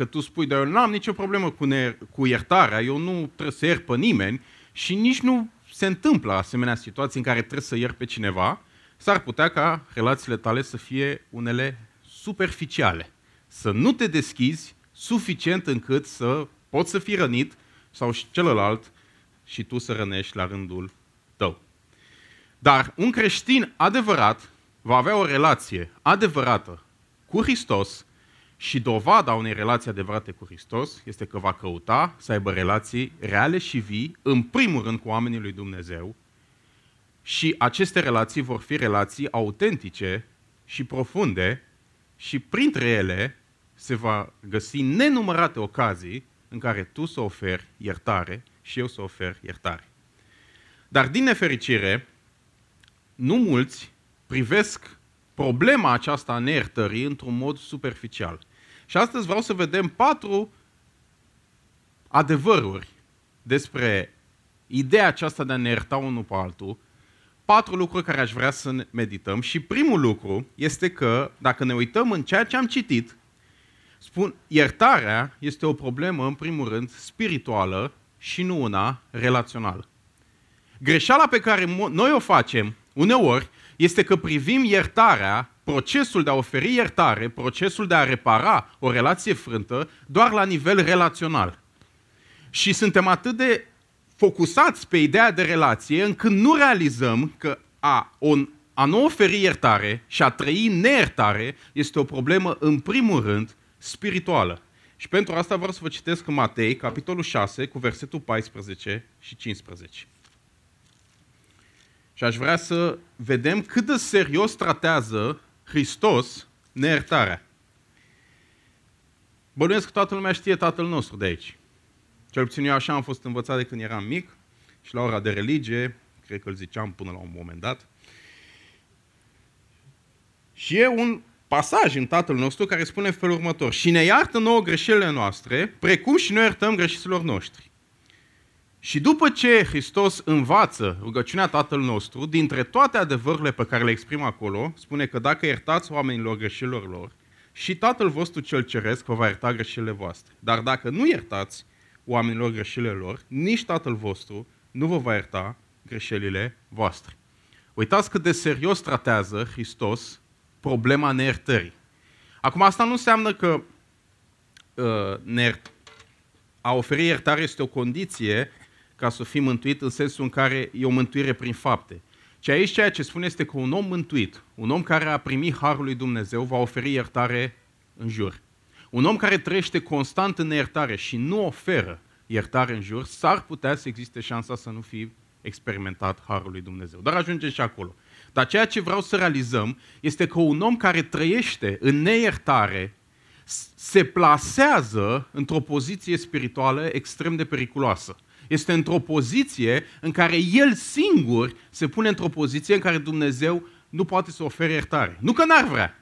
dacă tu spui, dar eu nu am nicio problemă cu, ne- cu iertarea, eu nu trebuie să iert pe nimeni și nici nu se întâmplă asemenea situații în care trebuie să iert pe cineva, s-ar putea ca relațiile tale să fie unele superficiale. Să nu te deschizi suficient încât să poți să fii rănit sau și celălalt și tu să rănești la rândul tău. Dar un creștin adevărat va avea o relație adevărată cu Hristos și dovada unei relații adevărate cu Hristos este că va căuta să aibă relații reale și vii, în primul rând cu oamenii lui Dumnezeu, și aceste relații vor fi relații autentice și profunde și printre ele se va găsi nenumărate ocazii în care tu să oferi iertare și eu să ofer iertare. Dar din nefericire, nu mulți privesc problema aceasta a neiertării într-un mod superficial. Și astăzi vreau să vedem patru adevăruri despre ideea aceasta de a ne ierta unul pe altul, patru lucruri care aș vrea să medităm și primul lucru este că, dacă ne uităm în ceea ce am citit, spun, iertarea este o problemă, în primul rând, spirituală și nu una relațională. Greșeala pe care noi o facem uneori este că privim iertarea, procesul de a oferi iertare, procesul de a repara o relație frântă, doar la nivel relațional. Și suntem atât de focusați pe ideea de relație încât nu realizăm că a, on, a nu oferi iertare și a trăi neiertare este o problemă, în primul rând, spirituală. Și pentru asta vreau să vă citesc în Matei, capitolul 6, cu versetul 14 și 15. Și aș vrea să vedem cât de serios tratează Hristos neiertarea. Bănuiesc că toată lumea știe Tatăl nostru de aici. Cel puțin eu așa am fost învățat de când eram mic și la ora de religie, cred că îl ziceam până la un moment dat. Și e un pasaj în Tatăl nostru care spune în felul următor. Și ne iartă nouă greșelile noastre, precum și noi iertăm greșelilor noștri. Și după ce Hristos învață rugăciunea Tatăl nostru, dintre toate adevărurile pe care le exprimă acolo, spune că dacă iertați oamenilor greșelilor lor, și Tatăl vostru cel ceresc vă va ierta greșelile voastre. Dar dacă nu iertați oamenilor greșelile lor, nici Tatăl vostru nu vă va ierta greșelile voastre. Uitați cât de serios tratează Hristos problema neiertării. Acum, asta nu înseamnă că uh, a oferi iertare este o condiție ca să fii mântuit în sensul în care e o mântuire prin fapte. Și aici ceea ce spune este că un om mântuit, un om care a primit Harul lui Dumnezeu, va oferi iertare în jur. Un om care trăiește constant în neiertare și nu oferă iertare în jur, s-ar putea să existe șansa să nu fi experimentat Harul lui Dumnezeu. Dar ajungem și acolo. Dar ceea ce vreau să realizăm este că un om care trăiește în neiertare se plasează într-o poziție spirituală extrem de periculoasă. Este într-o poziție în care el singur se pune într-o poziție în care Dumnezeu nu poate să ofere iertare. Nu că n-ar vrea,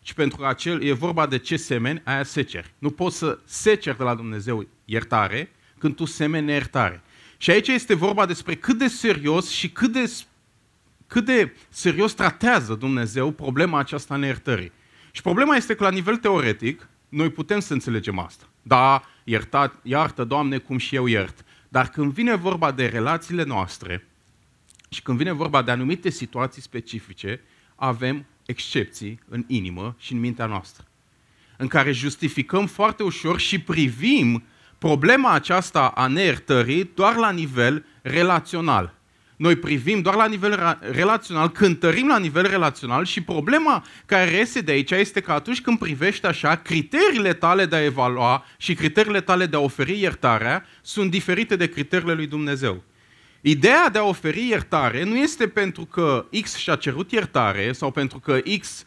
ci pentru că acel, e vorba de ce semeni, aia secer. Nu poți să seceri de la Dumnezeu iertare când tu semeni neiertare. Și aici este vorba despre cât de serios și cât de, cât de serios tratează Dumnezeu problema aceasta neiertării. Și problema este că la nivel teoretic, noi putem să înțelegem asta. Da, iertat, iartă, Doamne, cum și eu iert. Dar când vine vorba de relațiile noastre și când vine vorba de anumite situații specifice, avem excepții în inimă și în mintea noastră, în care justificăm foarte ușor și privim problema aceasta a neiertării doar la nivel relațional. Noi privim doar la nivel relațional, cântărim la nivel relațional și problema care reiese de aici este că atunci când privești așa, criteriile tale de a evalua și criteriile tale de a oferi iertarea sunt diferite de criteriile lui Dumnezeu. Ideea de a oferi iertare nu este pentru că X și-a cerut iertare sau pentru că X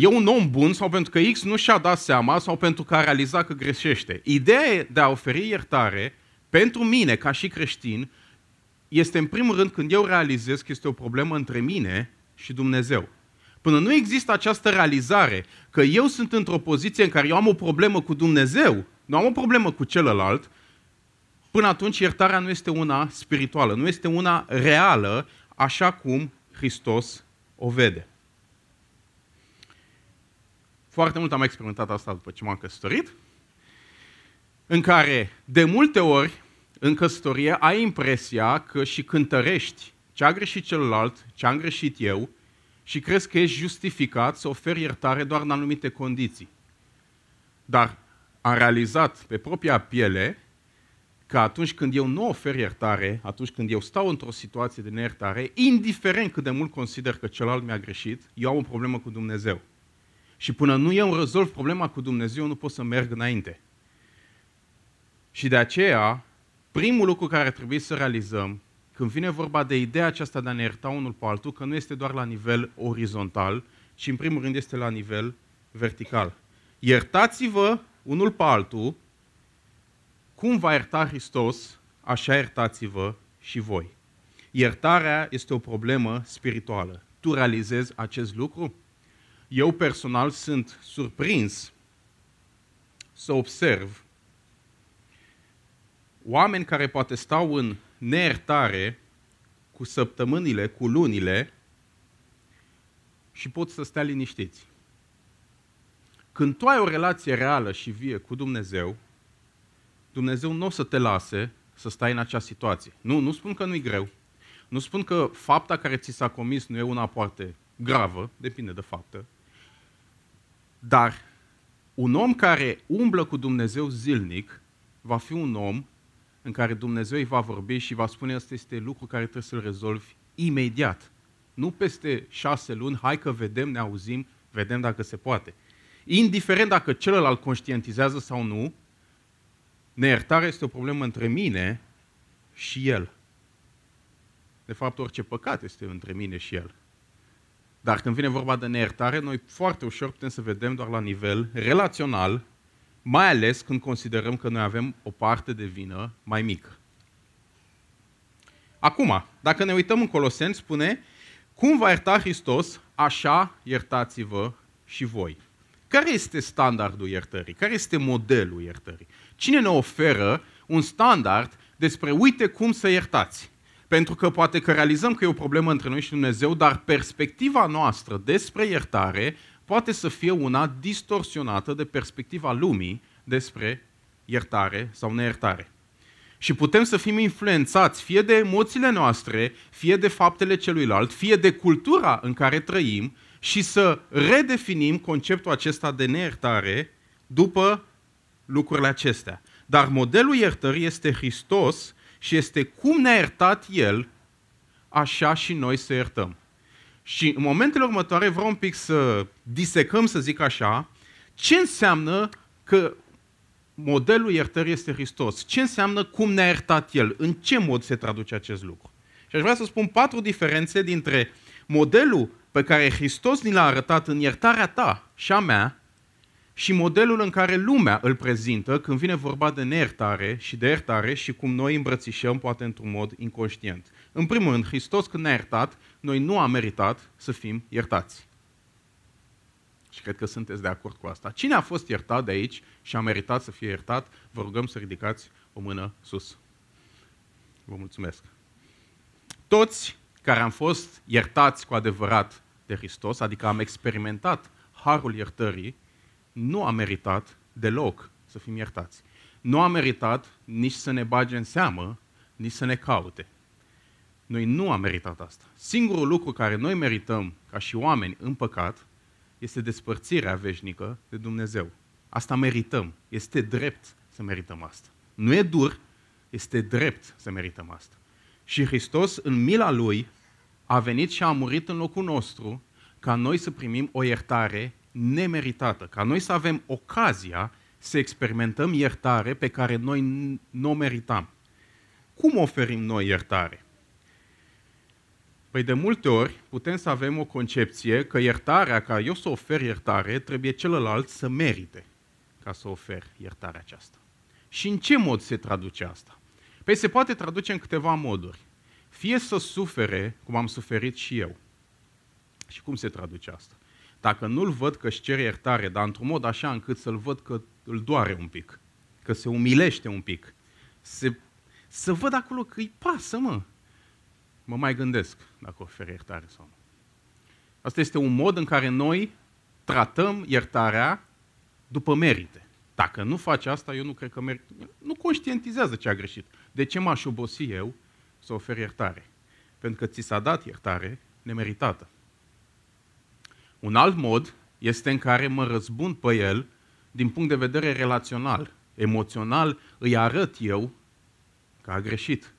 e un om bun sau pentru că X nu și-a dat seama sau pentru că a realizat că greșește. Ideea de a oferi iertare pentru mine ca și creștin este în primul rând când eu realizez că este o problemă între mine și Dumnezeu. Până nu există această realizare că eu sunt într-o poziție în care eu am o problemă cu Dumnezeu, nu am o problemă cu celălalt, până atunci iertarea nu este una spirituală, nu este una reală, așa cum Hristos o vede. Foarte mult am experimentat asta după ce m-am căsătorit în care de multe ori în căsătorie ai impresia că și cântărești ce a greșit celălalt, ce am greșit eu și crezi că ești justificat să oferi iertare doar în anumite condiții. Dar am realizat pe propria piele că atunci când eu nu ofer iertare, atunci când eu stau într-o situație de neiertare, indiferent cât de mult consider că celălalt mi-a greșit, eu am o problemă cu Dumnezeu. Și până nu eu rezolv problema cu Dumnezeu, nu pot să merg înainte. Și de aceea, primul lucru care trebuie să realizăm când vine vorba de ideea aceasta de a ne ierta unul pe altul, că nu este doar la nivel orizontal, ci în primul rând este la nivel vertical. Iertați-vă unul pe altul, cum va ierta Hristos, așa iertați-vă și voi. Iertarea este o problemă spirituală. Tu realizezi acest lucru? Eu personal sunt surprins să observ oameni care poate stau în neiertare cu săptămânile, cu lunile și pot să stea liniștiți. Când tu ai o relație reală și vie cu Dumnezeu, Dumnezeu nu o să te lase să stai în acea situație. Nu, nu spun că nu-i greu. Nu spun că fapta care ți s-a comis nu e una foarte gravă, depinde de faptă. Dar un om care umblă cu Dumnezeu zilnic va fi un om în care Dumnezeu îi va vorbi și va spune asta este lucru care trebuie să-l rezolvi imediat. Nu peste șase luni, hai că vedem, ne auzim, vedem dacă se poate. Indiferent dacă celălalt conștientizează sau nu, neiertarea este o problemă între mine și el. De fapt, orice păcat este între mine și el. Dar când vine vorba de neiertare, noi foarte ușor putem să vedem doar la nivel relațional mai ales când considerăm că noi avem o parte de vină mai mică. Acum, dacă ne uităm în Coloseni, spune, cum va ierta Hristos, așa iertați-vă și voi. Care este standardul iertării? Care este modelul iertării? Cine ne oferă un standard despre uite cum să iertați? Pentru că poate că realizăm că e o problemă între noi și Dumnezeu, dar perspectiva noastră despre iertare poate să fie una distorsionată de perspectiva lumii despre iertare sau neiertare. Și putem să fim influențați fie de emoțiile noastre, fie de faptele celuilalt, fie de cultura în care trăim și să redefinim conceptul acesta de neiertare după lucrurile acestea. Dar modelul iertării este Hristos și este cum ne-a iertat El, așa și noi să iertăm. Și în momentele următoare vreau un pic să disecăm, să zic așa, ce înseamnă că modelul iertării este Hristos. Ce înseamnă cum ne-a iertat El? În ce mod se traduce acest lucru? Și aș vrea să spun patru diferențe dintre modelul pe care Hristos ni l-a arătat în iertarea ta și a mea și modelul în care lumea îl prezintă când vine vorba de neiertare și de iertare și cum noi îmbrățișăm poate într-un mod inconștient. În primul rând, Hristos când ne-a iertat, noi nu am meritat să fim iertați. Și cred că sunteți de acord cu asta. Cine a fost iertat de aici și a meritat să fie iertat, vă rugăm să ridicați o mână sus. Vă mulțumesc. Toți care am fost iertați cu adevărat de Hristos, adică am experimentat harul iertării, nu am meritat deloc să fim iertați. Nu am meritat nici să ne bage în seamă, nici să ne caute. Noi nu am meritat asta. Singurul lucru care noi merităm ca și oameni în păcat este despărțirea veșnică de Dumnezeu. Asta merităm. Este drept să merităm asta. Nu e dur, este drept să merităm asta. Și Hristos, în mila Lui, a venit și a murit în locul nostru ca noi să primim o iertare nemeritată, ca noi să avem ocazia să experimentăm iertare pe care noi nu o meritam. Cum oferim noi iertare? Păi de multe ori putem să avem o concepție că iertarea, ca eu să ofer iertare, trebuie celălalt să merite ca să ofer iertarea aceasta. Și în ce mod se traduce asta? Păi se poate traduce în câteva moduri. Fie să sufere, cum am suferit și eu. Și cum se traduce asta? Dacă nu-l văd că își cere iertare, dar într-un mod așa încât să-l văd că îl doare un pic, că se umilește un pic, se, să văd acolo că îi pasă, mă, mă mai gândesc dacă ofer iertare sau nu. Asta este un mod în care noi tratăm iertarea după merite. Dacă nu face asta, eu nu cred că merg. Nu conștientizează ce a greșit. De ce m-aș obosi eu să ofer iertare? Pentru că ți s-a dat iertare nemeritată. Un alt mod este în care mă răzbun pe el din punct de vedere relațional, emoțional, îi arăt eu că a greșit.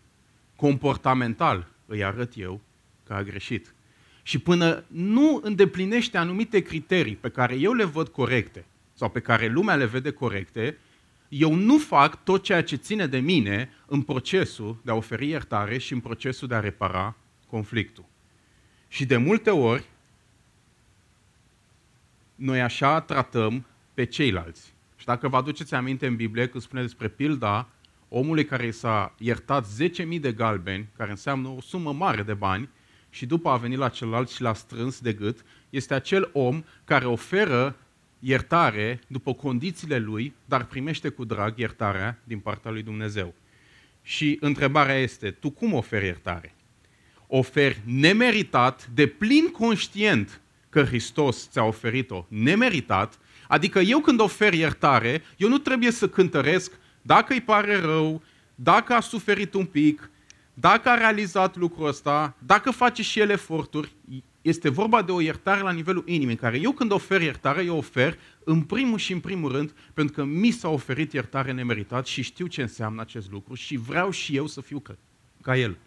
Comportamental îi arăt eu că a greșit. Și până nu îndeplinește anumite criterii pe care eu le văd corecte sau pe care lumea le vede corecte, eu nu fac tot ceea ce ține de mine în procesul de a oferi iertare și în procesul de a repara conflictul. Și de multe ori, noi așa tratăm pe ceilalți. Și dacă vă aduceți aminte în Biblie, când spune despre pilda omului care i s-a iertat 10.000 de galbeni, care înseamnă o sumă mare de bani, și după a venit la celălalt și l-a strâns de gât, este acel om care oferă iertare după condițiile lui, dar primește cu drag iertarea din partea lui Dumnezeu. Și întrebarea este, tu cum oferi iertare? Oferi nemeritat, de plin conștient că Hristos ți-a oferit-o nemeritat, adică eu când ofer iertare, eu nu trebuie să cântăresc dacă îi pare rău, dacă a suferit un pic, dacă a realizat lucrul ăsta, dacă face și el eforturi, este vorba de o iertare la nivelul inimii, în care eu când ofer iertare, eu ofer în primul și în primul rând pentru că mi s-a oferit iertare nemeritat și știu ce înseamnă acest lucru și vreau și eu să fiu ca, ca el.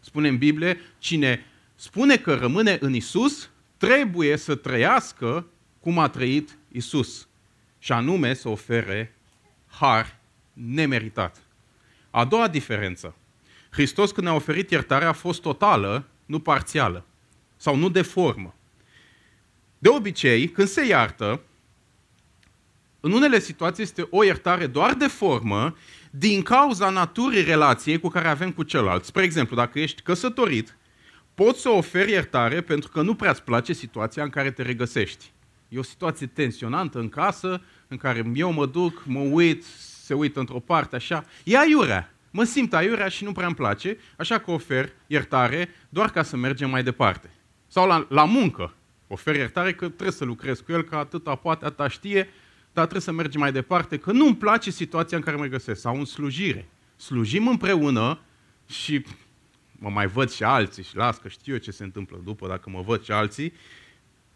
Spune în Biblie, cine spune că rămâne în Isus, trebuie să trăiască cum a trăit Isus. Și anume să ofere har nemeritat. A doua diferență. Hristos când ne-a oferit iertarea a fost totală, nu parțială. Sau nu de formă. De obicei, când se iartă, în unele situații este o iertare doar de formă din cauza naturii relației cu care avem cu celălalt. Spre exemplu, dacă ești căsătorit, poți să oferi iertare pentru că nu prea-ți place situația în care te regăsești. E o situație tensionantă în casă, în care eu mă duc, mă uit, se uită într-o parte, așa. E aiurea. Mă simt aiurea și nu prea îmi place, așa că ofer iertare doar ca să mergem mai departe. Sau la, la muncă. Ofer iertare că trebuie să lucrez cu el, că atâta poate, atâta știe, dar trebuie să mergem mai departe, că nu îmi place situația în care mă găsesc. Sau în slujire. Slujim împreună și mă mai văd și alții și las că știu eu ce se întâmplă după dacă mă văd și alții.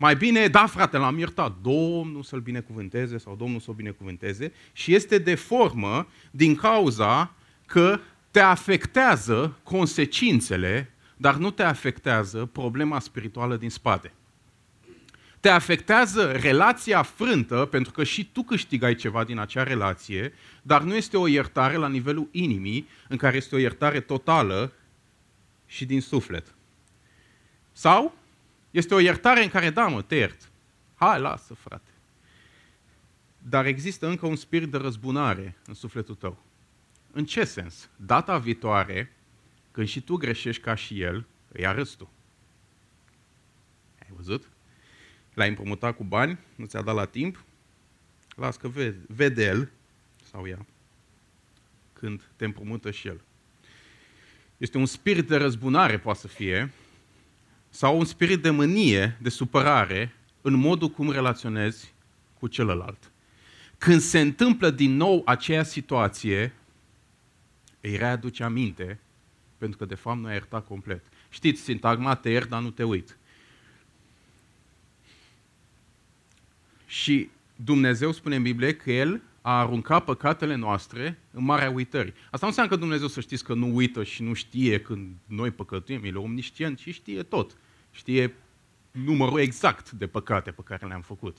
Mai bine, da frate, l-am iertat, Domnul să-l binecuvânteze sau Domnul să o binecuvânteze și este de formă din cauza că te afectează consecințele, dar nu te afectează problema spirituală din spate. Te afectează relația frântă, pentru că și tu câștigai ceva din acea relație, dar nu este o iertare la nivelul inimii, în care este o iertare totală și din suflet. Sau este o iertare în care, da, mă, te iert. Hai, lasă, frate. Dar există încă un spirit de răzbunare în sufletul tău. În ce sens? Data viitoare, când și tu greșești ca și el, îi arăți tu. Ai văzut? L-ai împrumutat cu bani, nu ți-a dat la timp, las că vede, vede el sau ea când te împrumută și el. Este un spirit de răzbunare, poate să fie, sau un spirit de mânie, de supărare, în modul cum relaționezi cu celălalt. Când se întâmplă din nou aceea situație, îi readuce aminte, pentru că de fapt nu a iertat complet. Știți, sintagma te iert, dar nu te uit. Și Dumnezeu spune în Biblie că El a aruncat păcatele noastre în marea uitării. Asta nu înseamnă că Dumnezeu să știți că nu uită și nu știe când noi păcătuim, El e omniscient și știe tot. Știe numărul exact de păcate pe care le-am făcut.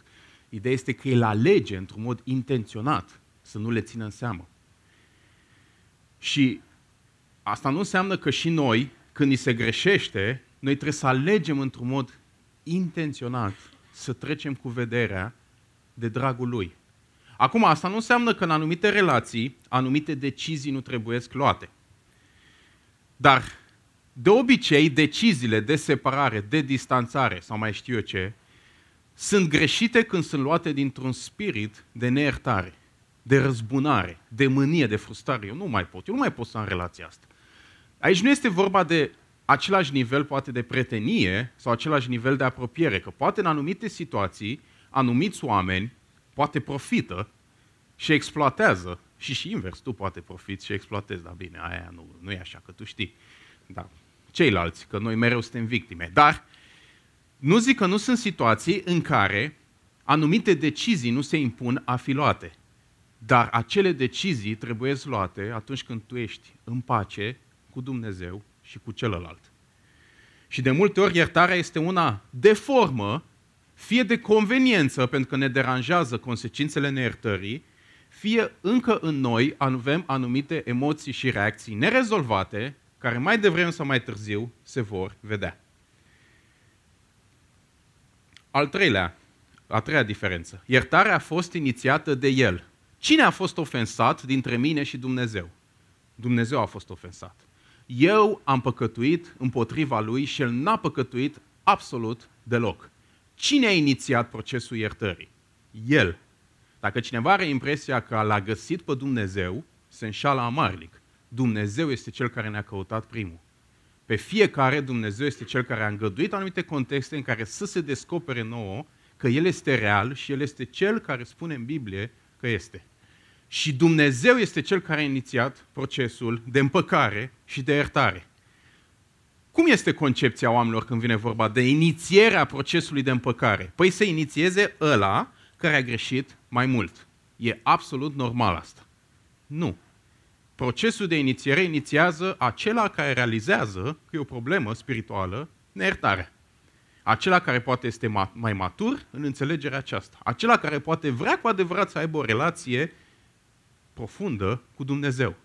Ideea este că El alege într-un mod intenționat să nu le țină în seamă. Și asta nu înseamnă că și noi, când ni se greșește, noi trebuie să alegem într-un mod intenționat să trecem cu vederea de dragul lui. Acum, asta nu înseamnă că în anumite relații, anumite decizii nu trebuie luate. Dar, de obicei, deciziile de separare, de distanțare sau mai știu eu ce, sunt greșite când sunt luate dintr-un spirit de neiertare de răzbunare, de mânie, de frustrare. Eu nu mai pot, eu nu mai pot să am relația asta. Aici nu este vorba de același nivel, poate, de pretenie sau același nivel de apropiere, că poate în anumite situații, anumiți oameni, poate profită și exploatează, și și invers, tu poate profiți și exploatezi, dar bine, aia nu, nu e așa, că tu știi. Dar ceilalți, că noi mereu suntem victime. Dar nu zic că nu sunt situații în care anumite decizii nu se impun a fi luate. Dar acele decizii trebuie luate atunci când tu ești în pace cu Dumnezeu și cu celălalt. Și de multe ori iertarea este una de formă, fie de conveniență, pentru că ne deranjează consecințele neiertării, fie încă în noi avem anumite emoții și reacții nerezolvate, care mai devreme sau mai târziu se vor vedea. Al treilea, a treia diferență. Iertarea a fost inițiată de El. Cine a fost ofensat dintre mine și Dumnezeu? Dumnezeu a fost ofensat. Eu am păcătuit împotriva Lui și El n-a păcătuit absolut deloc. Cine a inițiat procesul iertării? El. Dacă cineva are impresia că l-a găsit pe Dumnezeu, se înșală amarnic. Dumnezeu este cel care ne-a căutat primul. Pe fiecare Dumnezeu este cel care a îngăduit anumite contexte în care să se descopere nouă că El este real și El este cel care spune în Biblie că este. Și Dumnezeu este cel care a inițiat procesul de împăcare și de iertare. Cum este concepția oamenilor când vine vorba de inițierea procesului de împăcare? Păi să inițieze ăla care a greșit mai mult. E absolut normal asta. Nu. Procesul de inițiere inițiază acela care realizează că e o problemă spirituală, neiertarea. Acela care poate este mai matur în înțelegerea aceasta. Acela care poate vrea cu adevărat să aibă o relație profundă cu Dumnezeu.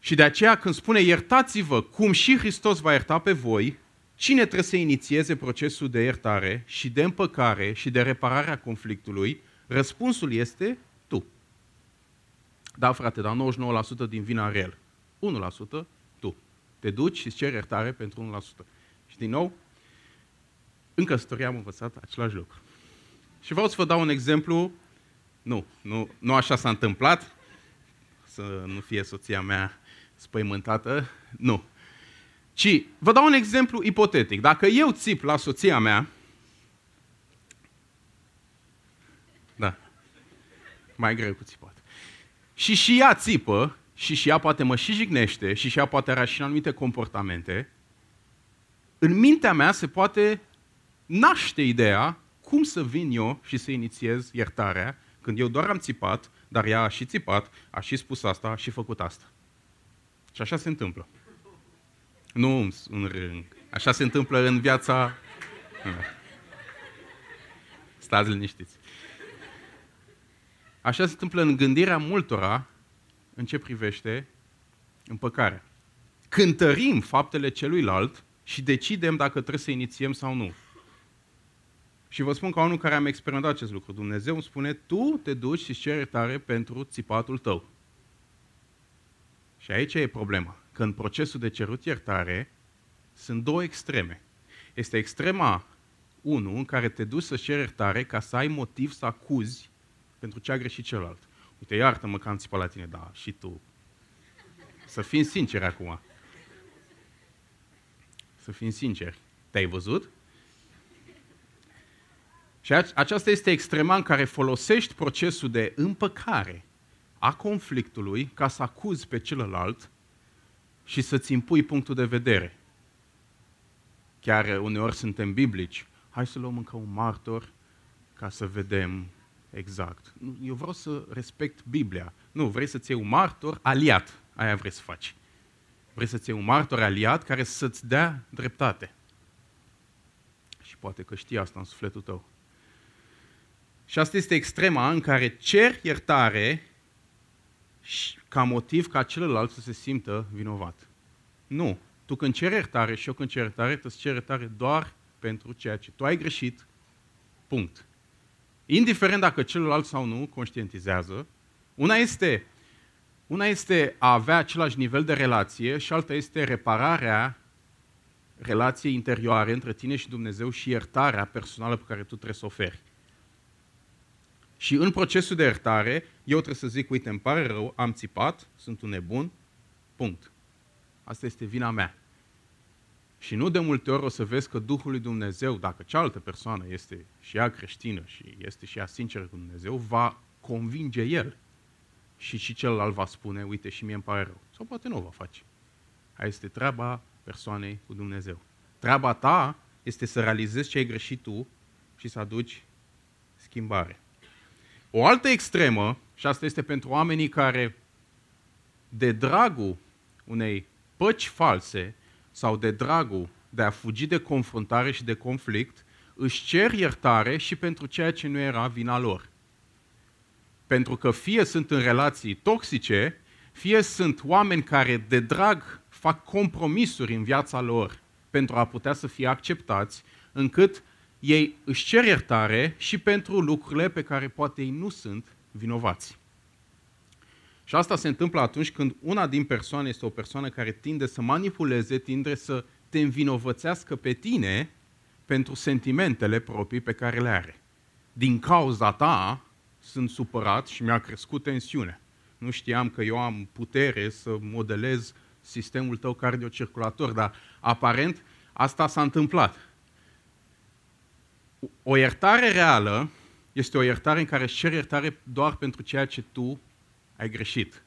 Și de aceea când spune iertați-vă cum și Hristos va ierta pe voi, cine trebuie să inițieze procesul de iertare și de împăcare și de reparare a conflictului? Răspunsul este tu. Da, frate, dar 99% din vina are el. 1% tu. Te duci și îți ceri iertare pentru 1%. Și din nou, în căsătorie am învățat același lucru. Și vreau să vă dau un exemplu. Nu, nu, nu așa s-a întâmplat. Să nu fie soția mea spăimântată. Nu. Ci, vă dau un exemplu ipotetic. Dacă eu țip la soția mea, da, mai greu cu țipat, și și ea țipă, și și ea poate mă și jignește, și și ea poate are și anumite comportamente, în mintea mea se poate naște ideea cum să vin eu și să inițiez iertarea când eu doar am țipat, dar ea a și țipat, a și spus asta, a și făcut asta. Și așa se întâmplă. Nu în rând. Așa se întâmplă în viața... Stați liniștiți. Așa se întâmplă în gândirea multora în ce privește împăcarea. Cântărim faptele celuilalt și decidem dacă trebuie să inițiem sau nu. Și vă spun ca unul care am experimentat acest lucru. Dumnezeu îmi spune, tu te duci și ceri iertare pentru țipatul tău. Și aici e problema. Că în procesul de cerut iertare sunt două extreme. Este extrema 1 în care te duci să ceri iertare ca să ai motiv să acuzi pentru ce a greșit celălalt. Uite, iartă-mă că am țipat la tine, da, și tu. Să fim sinceri acum. Să fim sinceri. Te-ai văzut? Și aceasta este extrema în care folosești procesul de împăcare a conflictului ca să acuzi pe celălalt și să-ți impui punctul de vedere. Chiar uneori suntem biblici. Hai să luăm încă un martor ca să vedem exact. Eu vreau să respect Biblia. Nu, vrei să-ți iei un martor aliat. Aia vrei să faci. Vrei să-ți iei un martor aliat care să-ți dea dreptate. Și poate că știi asta în sufletul tău. Și asta este extrema în care cer iertare ca motiv ca celălalt să se simtă vinovat. Nu. Tu când ceri iertare și eu când cer iertare, tu îți ceri iertare doar pentru ceea ce tu ai greșit. Punct. Indiferent dacă celălalt sau nu conștientizează, una este, una este a avea același nivel de relație și alta este repararea relației interioare între tine și Dumnezeu și iertarea personală pe care tu trebuie să oferi. Și în procesul de iertare, eu trebuie să zic, uite, îmi pare rău, am țipat, sunt un nebun, punct. Asta este vina mea. Și nu de multe ori o să vezi că Duhul lui Dumnezeu, dacă cealaltă persoană este și ea creștină și este și ea sinceră cu Dumnezeu, va convinge el. Și și celălalt va spune, uite, și mie îmi pare rău. Sau poate nu o va face. Aia este treaba persoanei cu Dumnezeu. Treaba ta este să realizezi ce ai greșit tu și să aduci schimbare. O altă extremă, și asta este pentru oamenii care, de dragul unei păci false sau de dragul de a fugi de confruntare și de conflict, își cer iertare și pentru ceea ce nu era vina lor. Pentru că fie sunt în relații toxice, fie sunt oameni care de drag fac compromisuri în viața lor pentru a putea să fie acceptați, încât ei își cer iertare și pentru lucrurile pe care poate ei nu sunt vinovați. Și asta se întâmplă atunci când una din persoane este o persoană care tinde să manipuleze, tinde să te învinovățească pe tine pentru sentimentele proprii pe care le are. Din cauza ta sunt supărat și mi-a crescut tensiunea. Nu știam că eu am putere să modelez sistemul tău cardiocirculator, dar aparent asta s-a întâmplat. O iertare reală este o iertare în care își cer iertare doar pentru ceea ce tu ai greșit.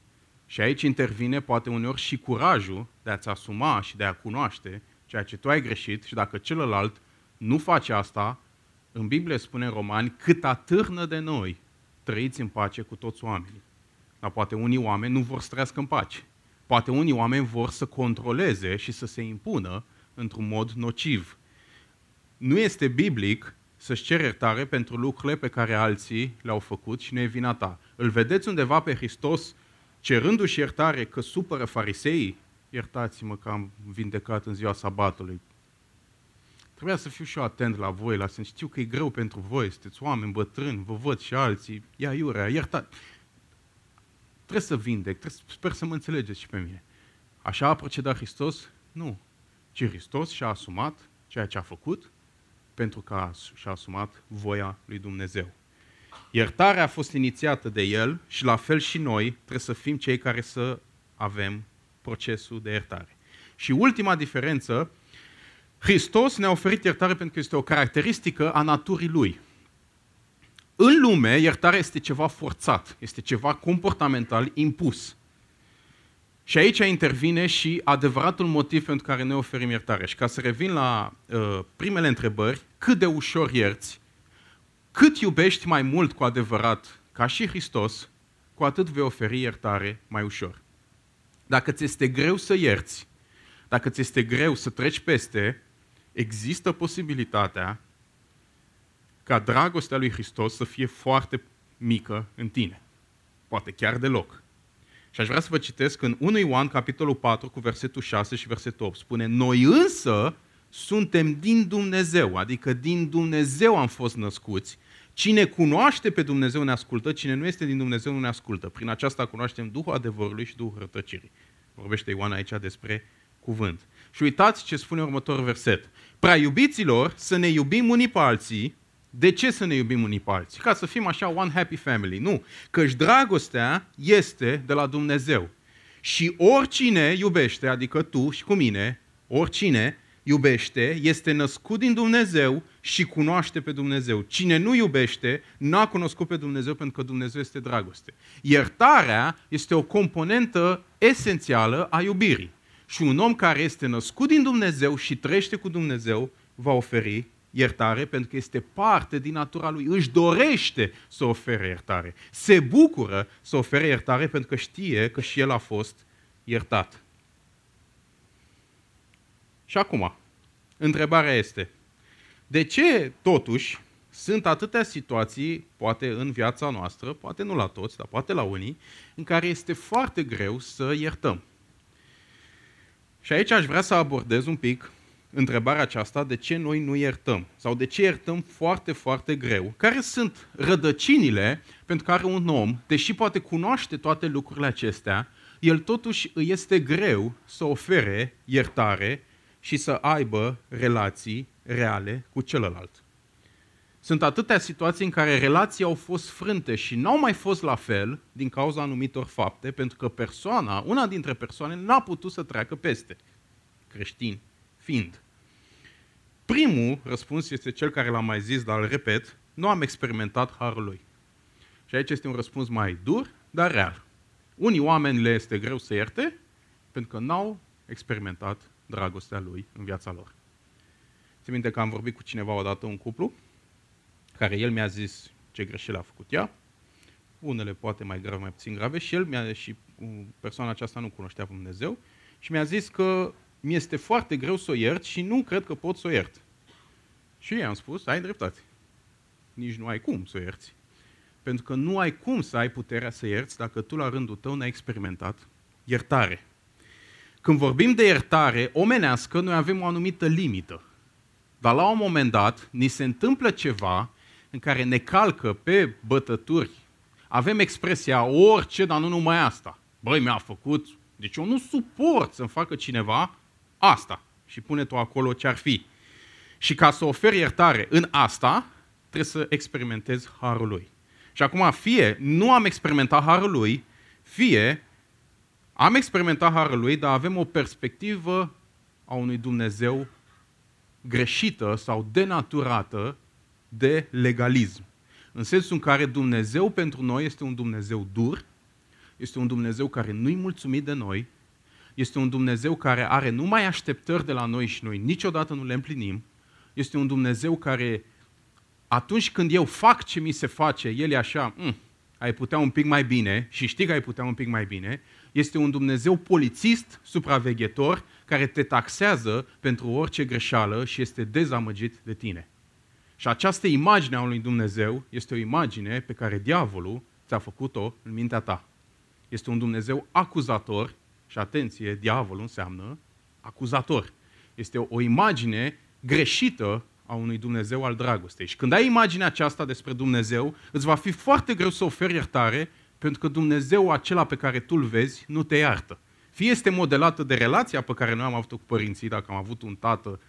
Și aici intervine poate uneori și curajul de a-ți asuma și de a cunoaște ceea ce tu ai greșit și dacă celălalt nu face asta, în Biblie spune în Romani, cât atârnă de noi, trăiți în pace cu toți oamenii. Dar poate unii oameni nu vor să trăiască în pace. Poate unii oameni vor să controleze și să se impună într-un mod nociv. Nu este biblic să-și ceri iertare pentru lucrurile pe care alții le-au făcut și nu e vina ta. Îl vedeți undeva pe Hristos cerându-și iertare că supără fariseii? Iertați-mă că am vindecat în ziua sabatului. Trebuia să fiu și eu atent la voi, la sens. Știu că e greu pentru voi, sunteți oameni bătrâni, vă văd și alții. Ia iurea, iertați. Trebuie să vindec, trebuie, sper să mă înțelegeți și pe mine. Așa a procedat Hristos? Nu. Ci Hristos și-a asumat ceea ce a făcut pentru că și-a asumat voia lui Dumnezeu. Iertarea a fost inițiată de El și la fel și noi trebuie să fim cei care să avem procesul de iertare. Și ultima diferență, Hristos ne-a oferit iertare pentru că este o caracteristică a naturii Lui. În lume, iertarea este ceva forțat, este ceva comportamental impus. Și aici intervine și adevăratul motiv pentru care ne oferim iertare. Și ca să revin la uh, primele întrebări, cât de ușor ierți, cât iubești mai mult cu adevărat, ca și Hristos, cu atât vei oferi iertare mai ușor. Dacă ți este greu să ierți, dacă ți este greu să treci peste, există posibilitatea ca dragostea lui Hristos să fie foarte mică în tine. Poate chiar deloc. Și aș vrea să vă citesc în 1 Ioan, capitolul 4, cu versetul 6 și versetul 8. Spune, noi însă suntem din Dumnezeu, adică din Dumnezeu am fost născuți. Cine cunoaște pe Dumnezeu ne ascultă, cine nu este din Dumnezeu nu ne ascultă. Prin aceasta cunoaștem Duhul adevărului și Duhul rătăcirii. Vorbește Ioan aici despre cuvânt. Și uitați ce spune următorul verset. Prea iubiților, să ne iubim unii pe alții, de ce să ne iubim unii pe alții? Ca să fim așa one happy family. Nu. Căci dragostea este de la Dumnezeu. Și oricine iubește, adică tu și cu mine, oricine iubește, este născut din Dumnezeu și cunoaște pe Dumnezeu. Cine nu iubește, n-a cunoscut pe Dumnezeu pentru că Dumnezeu este dragoste. Iertarea este o componentă esențială a iubirii. Și un om care este născut din Dumnezeu și trăiește cu Dumnezeu va oferi iertare pentru că este parte din natura lui. Își dorește să ofere iertare. Se bucură să ofere iertare pentru că știe că și el a fost iertat. Și acum, întrebarea este, de ce totuși sunt atâtea situații, poate în viața noastră, poate nu la toți, dar poate la unii, în care este foarte greu să iertăm? Și aici aș vrea să abordez un pic întrebarea aceasta, de ce noi nu iertăm? Sau de ce iertăm foarte, foarte greu? Care sunt rădăcinile pentru care un om, deși poate cunoaște toate lucrurile acestea, el totuși îi este greu să ofere iertare și să aibă relații reale cu celălalt. Sunt atâtea situații în care relații au fost frânte și n-au mai fost la fel din cauza anumitor fapte, pentru că persoana, una dintre persoane, n-a putut să treacă peste. Creștini fiind. Primul răspuns este cel care l-am mai zis, dar îl repet, nu am experimentat harul lui. Și Și aici este un răspuns mai dur, dar real. Unii oameni le este greu să ierte pentru că n-au experimentat dragostea lui în viața lor. Țin minte că am vorbit cu cineva odată, un cuplu, care el mi-a zis ce greșeli a făcut ea, unele poate mai grave, mai puțin grave, și el mi-a, și persoana aceasta nu cunoștea pe Dumnezeu, și mi-a zis că mi este foarte greu să o iert și nu cred că pot să o iert. Și i-am spus, ai dreptate. Nici nu ai cum să o ierți. Pentru că nu ai cum să ai puterea să ierți dacă tu la rândul tău n-ai experimentat iertare. Când vorbim de iertare omenească, noi avem o anumită limită. Dar la un moment dat, ni se întâmplă ceva în care ne calcă pe bătături. Avem expresia orice, dar nu numai asta. Băi, mi-a făcut... Deci eu nu suport să-mi facă cineva asta. Și pune tu acolo ce ar fi. Și ca să oferi iertare în asta, trebuie să experimentezi harul lui. Și acum, fie nu am experimentat harul lui, fie am experimentat harul lui, dar avem o perspectivă a unui Dumnezeu greșită sau denaturată de legalism. În sensul în care Dumnezeu pentru noi este un Dumnezeu dur, este un Dumnezeu care nu-i mulțumit de noi, este un Dumnezeu care are numai așteptări de la noi și noi niciodată nu le împlinim, este un Dumnezeu care atunci când eu fac ce mi se face, El e așa, mm, ai putea un pic mai bine și știi că ai putea un pic mai bine, este un Dumnezeu polițist, supraveghetor, care te taxează pentru orice greșeală și este dezamăgit de tine. Și această imagine a unui Dumnezeu este o imagine pe care diavolul ți-a făcut-o în mintea ta. Este un Dumnezeu acuzator și atenție, diavolul înseamnă acuzator. Este o, o imagine greșită a unui Dumnezeu al dragostei. Și când ai imaginea aceasta despre Dumnezeu, îți va fi foarte greu să oferi iertare, pentru că Dumnezeu acela pe care tu îl vezi nu te iartă. Fie este modelată de relația pe care noi am avut-o cu părinții, dacă am avut un tată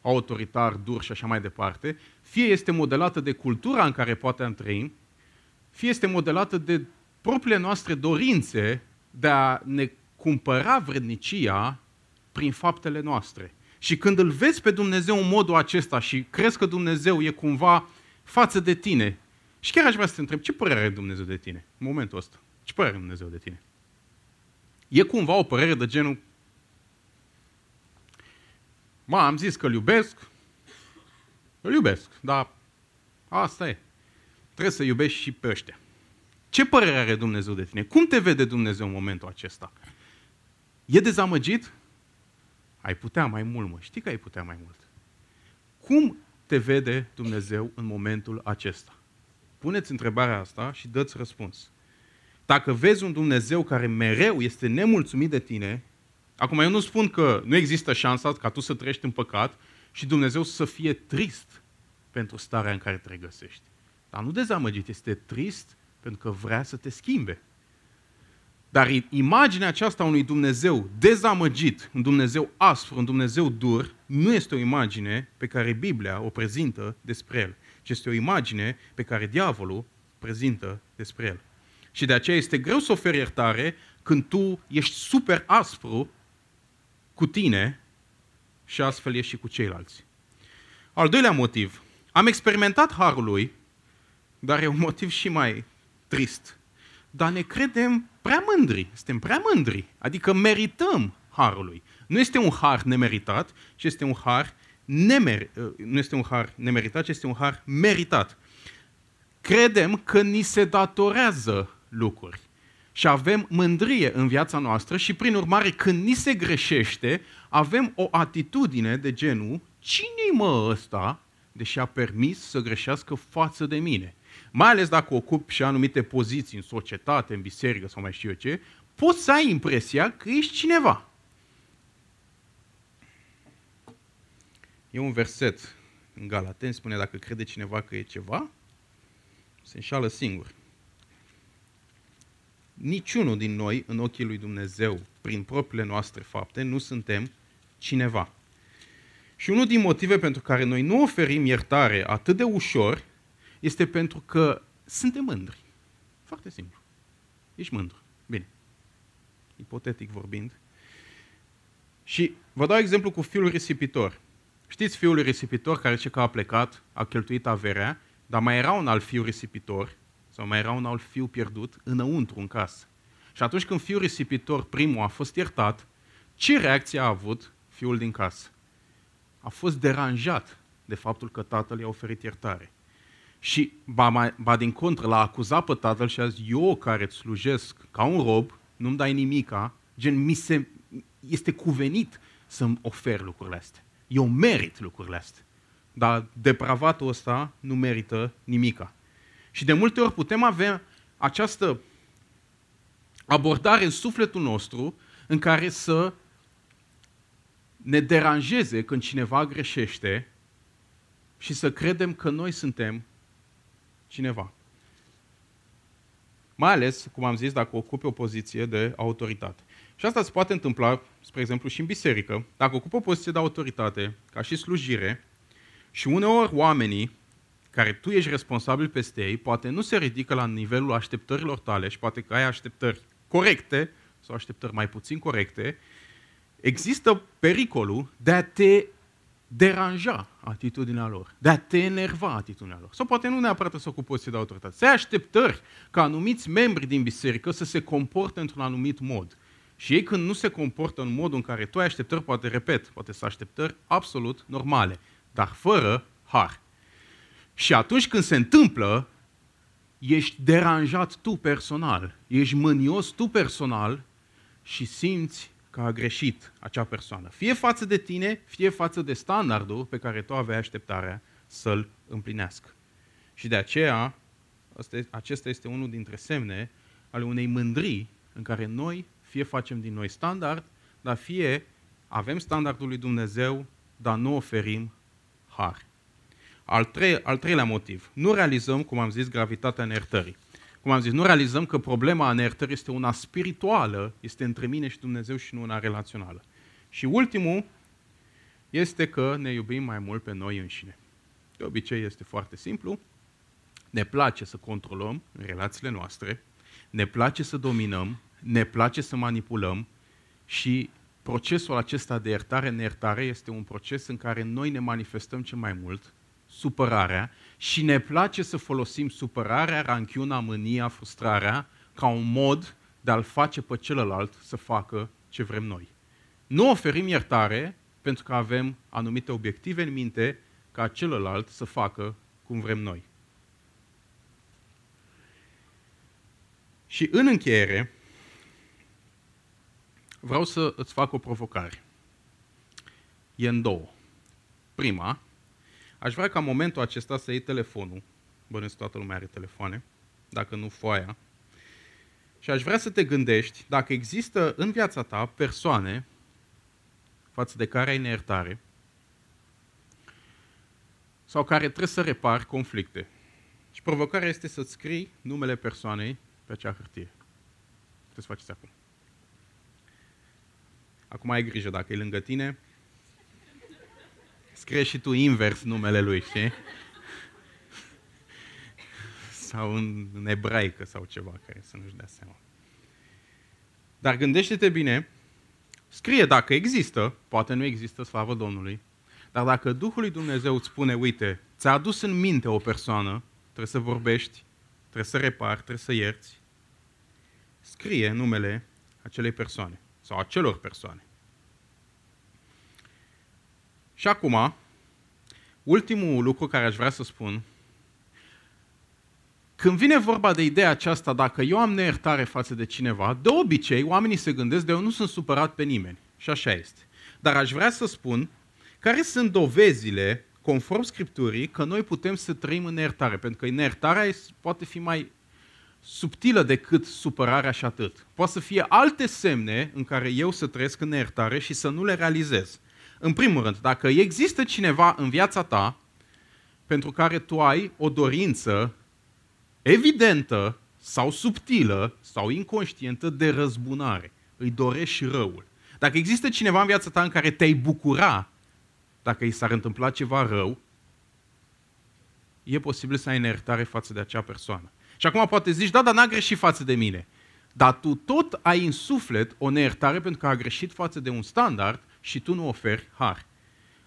autoritar, dur și așa mai departe, fie este modelată de cultura în care poate am trăit, fie este modelată de propriile noastre dorințe de a ne cumpăra vrednicia prin faptele noastre. Și când îl vezi pe Dumnezeu în modul acesta și crezi că Dumnezeu e cumva față de tine, și chiar aș vrea să te întreb, ce părere are Dumnezeu de tine în momentul ăsta? Ce părere are Dumnezeu de tine? E cumva o părere de genul, mă, am zis că îl iubesc, îl iubesc, dar asta e. Trebuie să iubești și pe ăștia. Ce părere are Dumnezeu de tine? Cum te vede Dumnezeu în momentul acesta? E dezamăgit? Ai putea mai mult, mă. Știi că ai putea mai mult. Cum te vede Dumnezeu în momentul acesta? Puneți întrebarea asta și dă-ți răspuns. Dacă vezi un Dumnezeu care mereu este nemulțumit de tine, acum eu nu spun că nu există șansa ca tu să trăiești în păcat și Dumnezeu să fie trist pentru starea în care te regăsești. Dar nu dezamăgit, este trist pentru că vrea să te schimbe. Dar imaginea aceasta a unui Dumnezeu dezamăgit, un Dumnezeu aspru, un Dumnezeu dur, nu este o imagine pe care Biblia o prezintă despre El, ci este o imagine pe care diavolul prezintă despre El. Și de aceea este greu să oferi iertare când tu ești super aspru cu tine și astfel ești și cu ceilalți. Al doilea motiv. Am experimentat harul lui, dar e un motiv și mai trist. Dar ne credem prea mândri, suntem prea mândri, adică merităm harului. Nu este un har nemeritat, ci este un har nemer, nu este un har nemeritat, ci este un har meritat. Credem că ni se datorează lucruri și avem mândrie în viața noastră și prin urmare când ni se greșește, avem o atitudine de genul cine mă ăsta, deși a permis să greșească față de mine? Mai ales dacă ocupi și anumite poziții în societate, în biserică sau mai știu eu ce, poți să ai impresia că ești cineva. E un verset în Galaten, spune dacă crede cineva că e ceva, se înșală singur. Niciunul din noi, în ochii lui Dumnezeu, prin propriile noastre fapte, nu suntem cineva. Și unul din motive pentru care noi nu oferim iertare atât de ușor este pentru că suntem mândri. Foarte simplu. Ești mândru. Bine. Ipotetic vorbind. Și vă dau exemplu cu fiul risipitor. Știți fiul risipitor care ce că a plecat, a cheltuit averea, dar mai era un alt fiu risipitor, sau mai era un alt fiu pierdut înăuntru, în casă. Și atunci când fiul risipitor, primul, a fost iertat, ce reacție a avut fiul din casă? A fost deranjat de faptul că tatăl i-a oferit iertare. Și, ba, mai, ba din contră, l-a acuzat pe tatăl și a zis, eu care îți slujesc ca un rob, nu-mi dai nimica, gen, mi se, este cuvenit să-mi ofer lucrurile astea. Eu merit lucrurile astea. Dar depravatul ăsta nu merită nimica. Și de multe ori putem avea această abordare în sufletul nostru în care să ne deranjeze când cineva greșește și să credem că noi suntem cineva. Mai ales, cum am zis, dacă ocupe o poziție de autoritate. Și asta se poate întâmpla, spre exemplu, și în biserică. Dacă ocupă o poziție de autoritate, ca și slujire, și uneori oamenii care tu ești responsabil peste ei, poate nu se ridică la nivelul așteptărilor tale și poate că ai așteptări corecte sau așteptări mai puțin corecte, există pericolul de a te deranja atitudinea lor, de a te enerva atitudinea lor. Sau poate nu neapărat să ocupi poziție de autoritate. Să ai așteptări ca anumiți membri din biserică să se comporte într-un anumit mod. Și ei când nu se comportă în modul în care tu ai așteptări, poate, repet, poate să așteptări absolut normale, dar fără har. Și atunci când se întâmplă, ești deranjat tu personal, ești mânios tu personal și simți că a greșit acea persoană. Fie față de tine, fie față de standardul pe care tu aveai așteptarea să-l împlinească. Și de aceea, acesta este unul dintre semne ale unei mândrii în care noi fie facem din noi standard, dar fie avem standardul lui Dumnezeu, dar nu oferim har. Al, trei, al treilea motiv. Nu realizăm, cum am zis, gravitatea neiertării. Cum am zis, nu realizăm că problema neiertării este una spirituală, este între mine și Dumnezeu și nu una relațională. Și ultimul este că ne iubim mai mult pe noi înșine. De obicei este foarte simplu. Ne place să controlăm în relațiile noastre, ne place să dominăm, ne place să manipulăm și procesul acesta de iertare-neiertare este un proces în care noi ne manifestăm cel mai mult supărarea și ne place să folosim supărarea, ranchiuna, mânia, frustrarea ca un mod de a-l face pe celălalt să facă ce vrem noi. Nu oferim iertare pentru că avem anumite obiective în minte ca celălalt să facă cum vrem noi. Și în încheiere, vreau să îți fac o provocare. E în două. Prima, aș vrea ca în momentul acesta să iei telefonul, bănuiesc toată lumea are telefoane, dacă nu foaia, și aș vrea să te gândești dacă există în viața ta persoane față de care ai neiertare sau care trebuie să repari conflicte. Și provocarea este să-ți scrii numele persoanei pe acea hârtie. Puteți să faceți acum. Acum ai grijă, dacă e lângă tine, scrie și tu invers numele lui, știi? Sau în, în ebraică sau ceva, care să nu-și dea seama. Dar gândește-te bine, scrie dacă există, poate nu există, slavă Domnului, dar dacă Duhul lui Dumnezeu îți spune, uite, ți-a adus în minte o persoană, trebuie să vorbești, trebuie să repari, trebuie să ierți, scrie numele acelei persoane sau acelor persoane. Și acum, ultimul lucru care aș vrea să spun, când vine vorba de ideea aceasta, dacă eu am neiertare față de cineva, de obicei oamenii se gândesc de eu nu sunt supărat pe nimeni. Și așa este. Dar aș vrea să spun care sunt dovezile, conform Scripturii, că noi putem să trăim în neiertare. Pentru că neiertarea poate fi mai subtilă decât supărarea și atât. Poate să fie alte semne în care eu să trăiesc în neiertare și să nu le realizez. În primul rând, dacă există cineva în viața ta pentru care tu ai o dorință evidentă sau subtilă sau inconștientă de răzbunare, îi dorești răul. Dacă există cineva în viața ta în care te-ai bucura dacă i s-ar întâmpla ceva rău, e posibil să ai neiertare față de acea persoană. Și acum poate zici, da, dar n-a greșit față de mine. Dar tu tot ai în suflet o neiertare pentru că a greșit față de un standard și tu nu oferi har.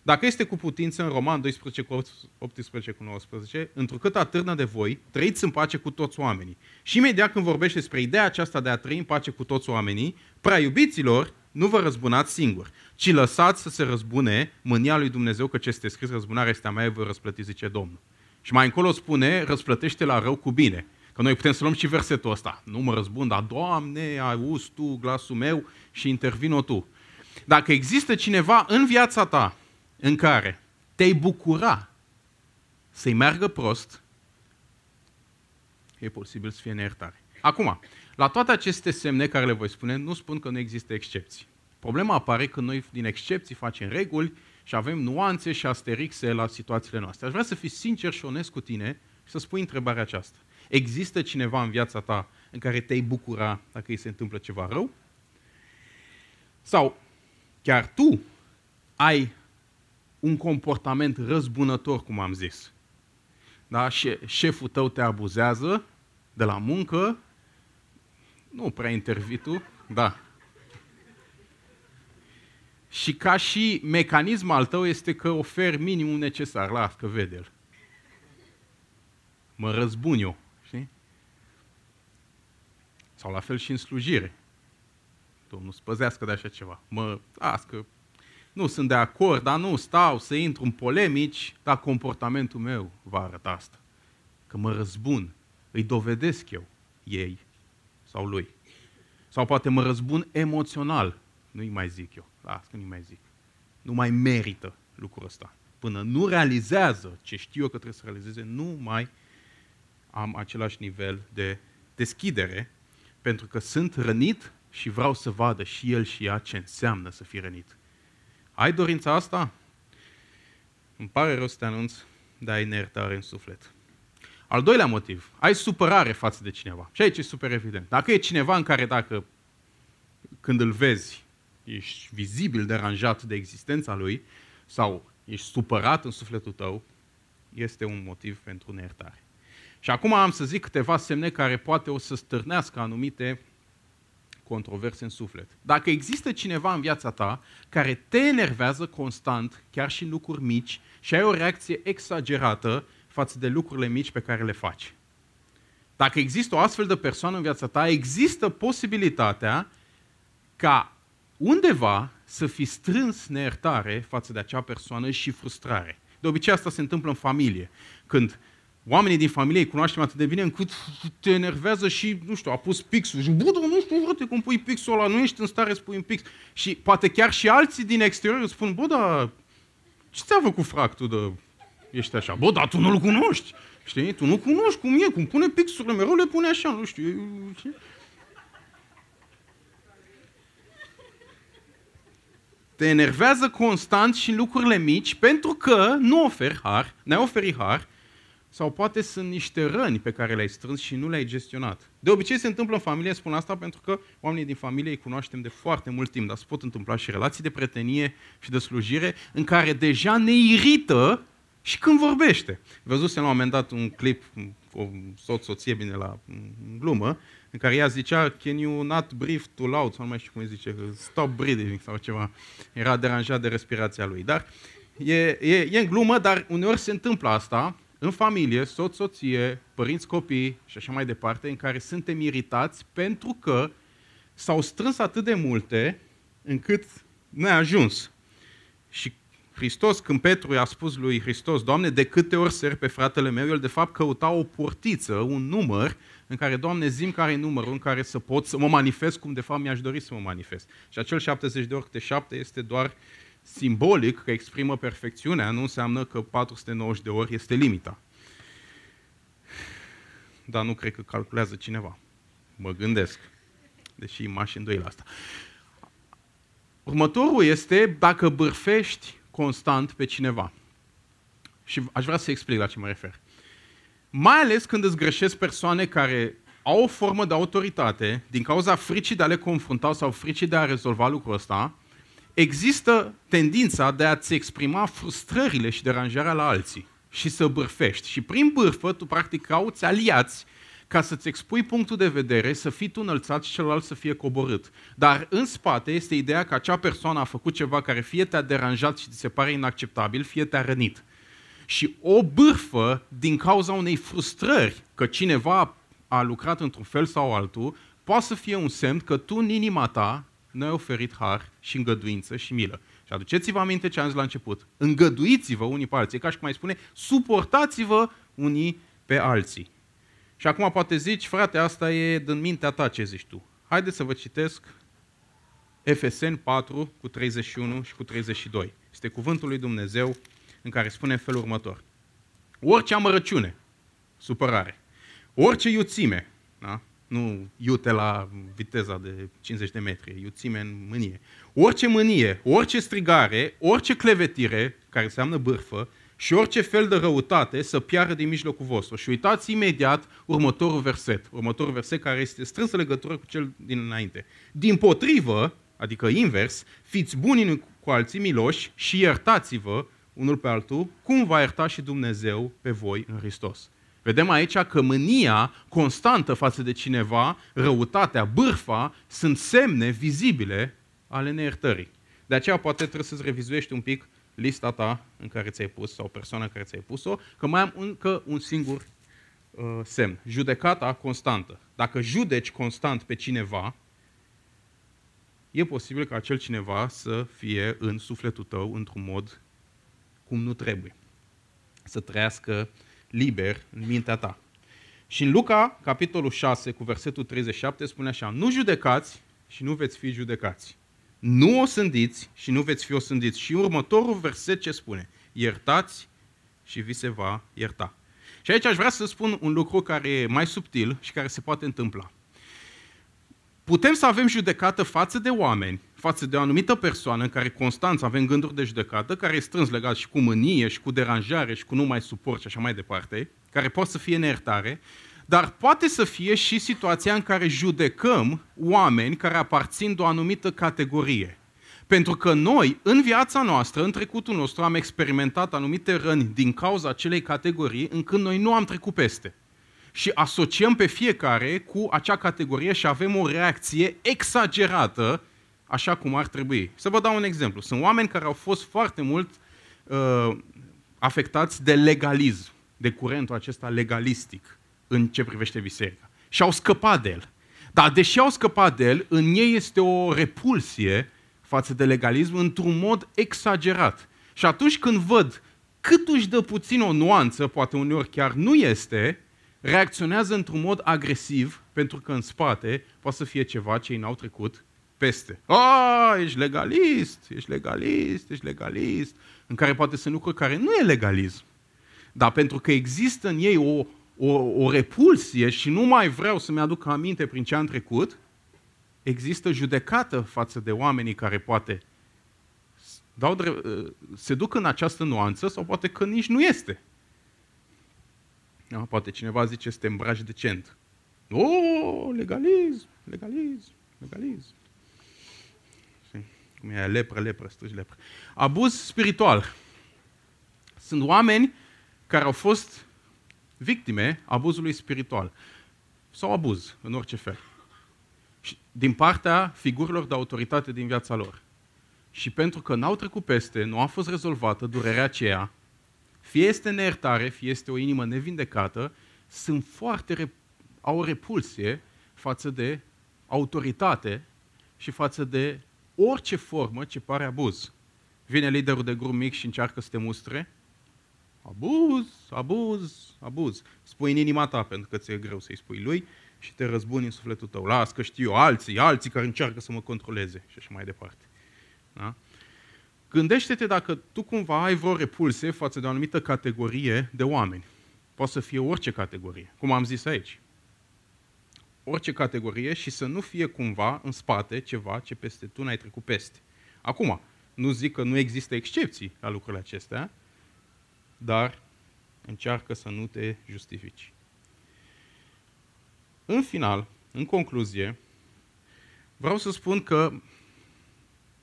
Dacă este cu putință în Roman 12 cu 18 cu 19, întrucât atârnă de voi, trăiți în pace cu toți oamenii. Și imediat când vorbește despre ideea aceasta de a trăi în pace cu toți oamenii, prea iubiților, nu vă răzbunați singur, ci lăsați să se răzbune mânia lui Dumnezeu, că ce este scris, răzbunarea este a mea, vă răsplăti, zice Domnul. Și mai încolo spune, răsplătește la rău cu bine. Că noi putem să luăm și versetul ăsta. Nu mă răzbun, dar Doamne, auzi Tu glasul meu și intervino Tu. Dacă există cineva în viața ta în care te-ai bucura să-i meargă prost, e posibil să fie neiertare. Acum, la toate aceste semne care le voi spune, nu spun că nu există excepții. Problema apare când noi din excepții facem reguli și avem nuanțe și asterixe la situațiile noastre. Aș vrea să fii sincer și onest cu tine și să spui întrebarea aceasta. Există cineva în viața ta în care te-ai bucura dacă îi se întâmplă ceva rău? Sau chiar tu ai un comportament răzbunător, cum am zis. Da? Șeful tău te abuzează de la muncă, nu prea intervii tu, da. Și ca și mecanism al tău este că oferi minimul necesar. Las că vede el. Mă răzbun eu. Știi? Sau la fel și în slujire. Domnul spăzească de așa ceva. Mă, las că nu sunt de acord, dar nu stau să intru în polemici, dar comportamentul meu va arăta asta. Că mă răzbun, îi dovedesc eu ei sau lui. Sau poate mă răzbun emoțional. Nu-i mai zic eu. Las că nu-i mai zic. Nu mai merită lucrul ăsta. Până nu realizează ce știu eu că trebuie să realizeze, nu mai am același nivel de deschidere, pentru că sunt rănit și vreau să vadă și el și ea ce înseamnă să fii rănit. Ai dorința asta? Îmi pare rău să te anunț, dar ai neiertare în suflet. Al doilea motiv, ai supărare față de cineva. Și aici e super evident. Dacă e cineva în care dacă când îl vezi, ești vizibil deranjat de existența lui sau ești supărat în sufletul tău, este un motiv pentru neiertare. Și acum am să zic câteva semne care poate o să stârnească anumite controverse în suflet. Dacă există cineva în viața ta care te enervează constant, chiar și în lucruri mici, și ai o reacție exagerată față de lucrurile mici pe care le faci. Dacă există o astfel de persoană în viața ta, există posibilitatea ca undeva să fi strâns neiertare față de acea persoană și frustrare. De obicei asta se întâmplă în familie. Când oamenii din familie îi cunoaștem atât de bine încât te enervează și, nu știu, a pus pixul. Și, bă, nu știu, frate, cum pui pixul ăla, nu ești în stare să pui un pix. Și poate chiar și alții din exterior îți spun, bă, dar ce ți-a făcut fractul de ești așa? Bă, dar tu nu-l cunoști. Știi? Tu nu cunoști cum e, cum pune pixurile, mereu le pune așa, nu știu. Te enervează constant și în lucrurile mici pentru că nu oferi har, ne-ai oferit har sau poate sunt niște răni pe care le-ai strâns și nu le-ai gestionat. De obicei se întâmplă în familie, spun asta pentru că oamenii din familie îi cunoaștem de foarte mult timp, dar se pot întâmpla și relații de pretenie și de slujire în care deja ne irită și când vorbește. Văzusem la un moment dat un clip cu o soț-soție, bine, la glumă, în care ea zicea, can you not breathe too loud, sau nu mai știu cum îi zice, stop breathing sau ceva. Era deranjat de respirația lui. Dar e, e, e în glumă, dar uneori se întâmplă asta, în familie, soț, soție, părinți, copii și așa mai departe, în care suntem iritați pentru că s-au strâns atât de multe încât ne-a ajuns. Și Hristos, când Petru i-a spus lui Hristos, Doamne, de câte ori ser pe fratele meu, el de fapt căuta o portiță, un număr, în care, Doamne, zim care e numărul în care să pot să mă manifest cum de fapt mi-aș dori să mă manifest. Și acel 70 de ori câte 7 este doar simbolic că exprimă perfecțiunea, nu înseamnă că 490 de ori este limita. Dar nu cred că calculează cineva. Mă gândesc. Deși m-aș îndoi la asta. Următorul este dacă bârfești constant pe cineva. Și aș vrea să explic la ce mă refer. Mai ales când îți greșesc persoane care au o formă de autoritate, din cauza fricii de a le confrunta sau fricii de a rezolva lucrul ăsta, există tendința de a-ți exprima frustrările și deranjarea la alții și să bârfești. Și prin bârfă tu practic cauți aliați ca să-ți expui punctul de vedere, să fii tu înălțat și celălalt să fie coborât. Dar în spate este ideea că acea persoană a făcut ceva care fie te-a deranjat și ți se pare inacceptabil, fie te-a rănit. Și o bârfă din cauza unei frustrări că cineva a lucrat într-un fel sau altul, poate să fie un semn că tu în inima ta nu ai oferit har și îngăduință și milă. Și aduceți-vă aminte ce am zis la început. Îngăduiți-vă unii pe alții, ca și cum mai spune, suportați-vă unii pe alții. Și acum poate zici, frate, asta e din mintea ta ce zici tu. Haideți să vă citesc Efeseni 4 cu 31 și cu 32. Este cuvântul lui Dumnezeu în care spune în felul următor. Orice amărăciune, supărare, orice iuțime, da? Nu iute la viteza de 50 de metri, iuțime în mânie, orice mânie, orice strigare, orice clevetire, care înseamnă bârfă, și orice fel de răutate să piară din mijlocul vostru. Și uitați imediat următorul verset, următorul verset care este strânsă legătură cu cel din înainte. Din potrivă, adică invers, fiți buni cu alții miloși și iertați-vă unul pe altul, cum va ierta și Dumnezeu pe voi în Hristos. Vedem aici că mânia constantă față de cineva, răutatea, bârfa, sunt semne vizibile ale neiertării. De aceea poate trebuie să-ți revizuiești un pic lista ta în care ți-ai pus, sau persoana în care ți-ai pus-o, că mai am încă un singur uh, semn. Judecata constantă. Dacă judeci constant pe cineva, e posibil ca acel cineva să fie în sufletul tău într-un mod cum nu trebuie. Să trăiască liber în mintea ta. Și în Luca, capitolul 6, cu versetul 37, spune așa, nu judecați și nu veți fi judecați. Nu o sândiți și nu veți fi osândiți. Și următorul verset ce spune? Iertați și vi se va ierta. Și aici aș vrea să spun un lucru care e mai subtil și care se poate întâmpla. Putem să avem judecată față de oameni, față de o anumită persoană în care constant avem gânduri de judecată, care e strâns legat și cu mânie, și cu deranjare, și cu nu mai suport și așa mai departe, care poate să fie neiertare, dar poate să fie și situația în care judecăm oameni care aparțin de o anumită categorie. Pentru că noi, în viața noastră, în trecutul nostru, am experimentat anumite răni din cauza acelei categorii încât noi nu am trecut peste. Și asociem pe fiecare cu acea categorie și avem o reacție exagerată, așa cum ar trebui. Să vă dau un exemplu. Sunt oameni care au fost foarte mult uh, afectați de legalism, de curentul acesta legalistic în ce privește biserica. Și au scăpat de el. Dar deși au scăpat de el, în ei este o repulsie față de legalism într-un mod exagerat. Și atunci când văd cât își dă puțin o nuanță, poate uneori chiar nu este, reacționează într-un mod agresiv, pentru că în spate poate să fie ceva ce ei n-au trecut peste. A, ești legalist, ești legalist, ești legalist, în care poate să lucruri care nu e legalism. Dar pentru că există în ei o, o, o repulsie și nu mai vreau să-mi aduc aminte prin ce am trecut, există judecată față de oamenii care poate dau drept, se duc în această nuanță sau poate că nici nu este. Da, poate cineva zice este îmbraj decent. O, legalism, legalism, legalism. Cum e lepră, lepră, strigi lepră. Abuz spiritual. Sunt oameni care au fost victime abuzului spiritual sau abuz, în orice fel. Și din partea figurilor de autoritate din viața lor. Și pentru că n-au trecut peste, nu a fost rezolvată durerea aceea, fie este neiertare, fie este o inimă nevindecată, sunt foarte, au o repulsie față de autoritate și față de orice formă ce pare abuz. Vine liderul de grup mic și încearcă să te mustre, Abuz, abuz, abuz. Spui în inima ta, pentru că ți-e greu să-i spui lui și te răzbuni în sufletul tău. Las că știu alții, alții care încearcă să mă controleze și așa mai departe. Da? Gândește-te dacă tu cumva ai vreo repulsie față de o anumită categorie de oameni. Poate să fie orice categorie, cum am zis aici. Orice categorie și să nu fie cumva în spate ceva ce peste tu n-ai trecut peste. Acum, nu zic că nu există excepții la lucrurile acestea, dar încearcă să nu te justifici. În final, în concluzie, vreau să spun că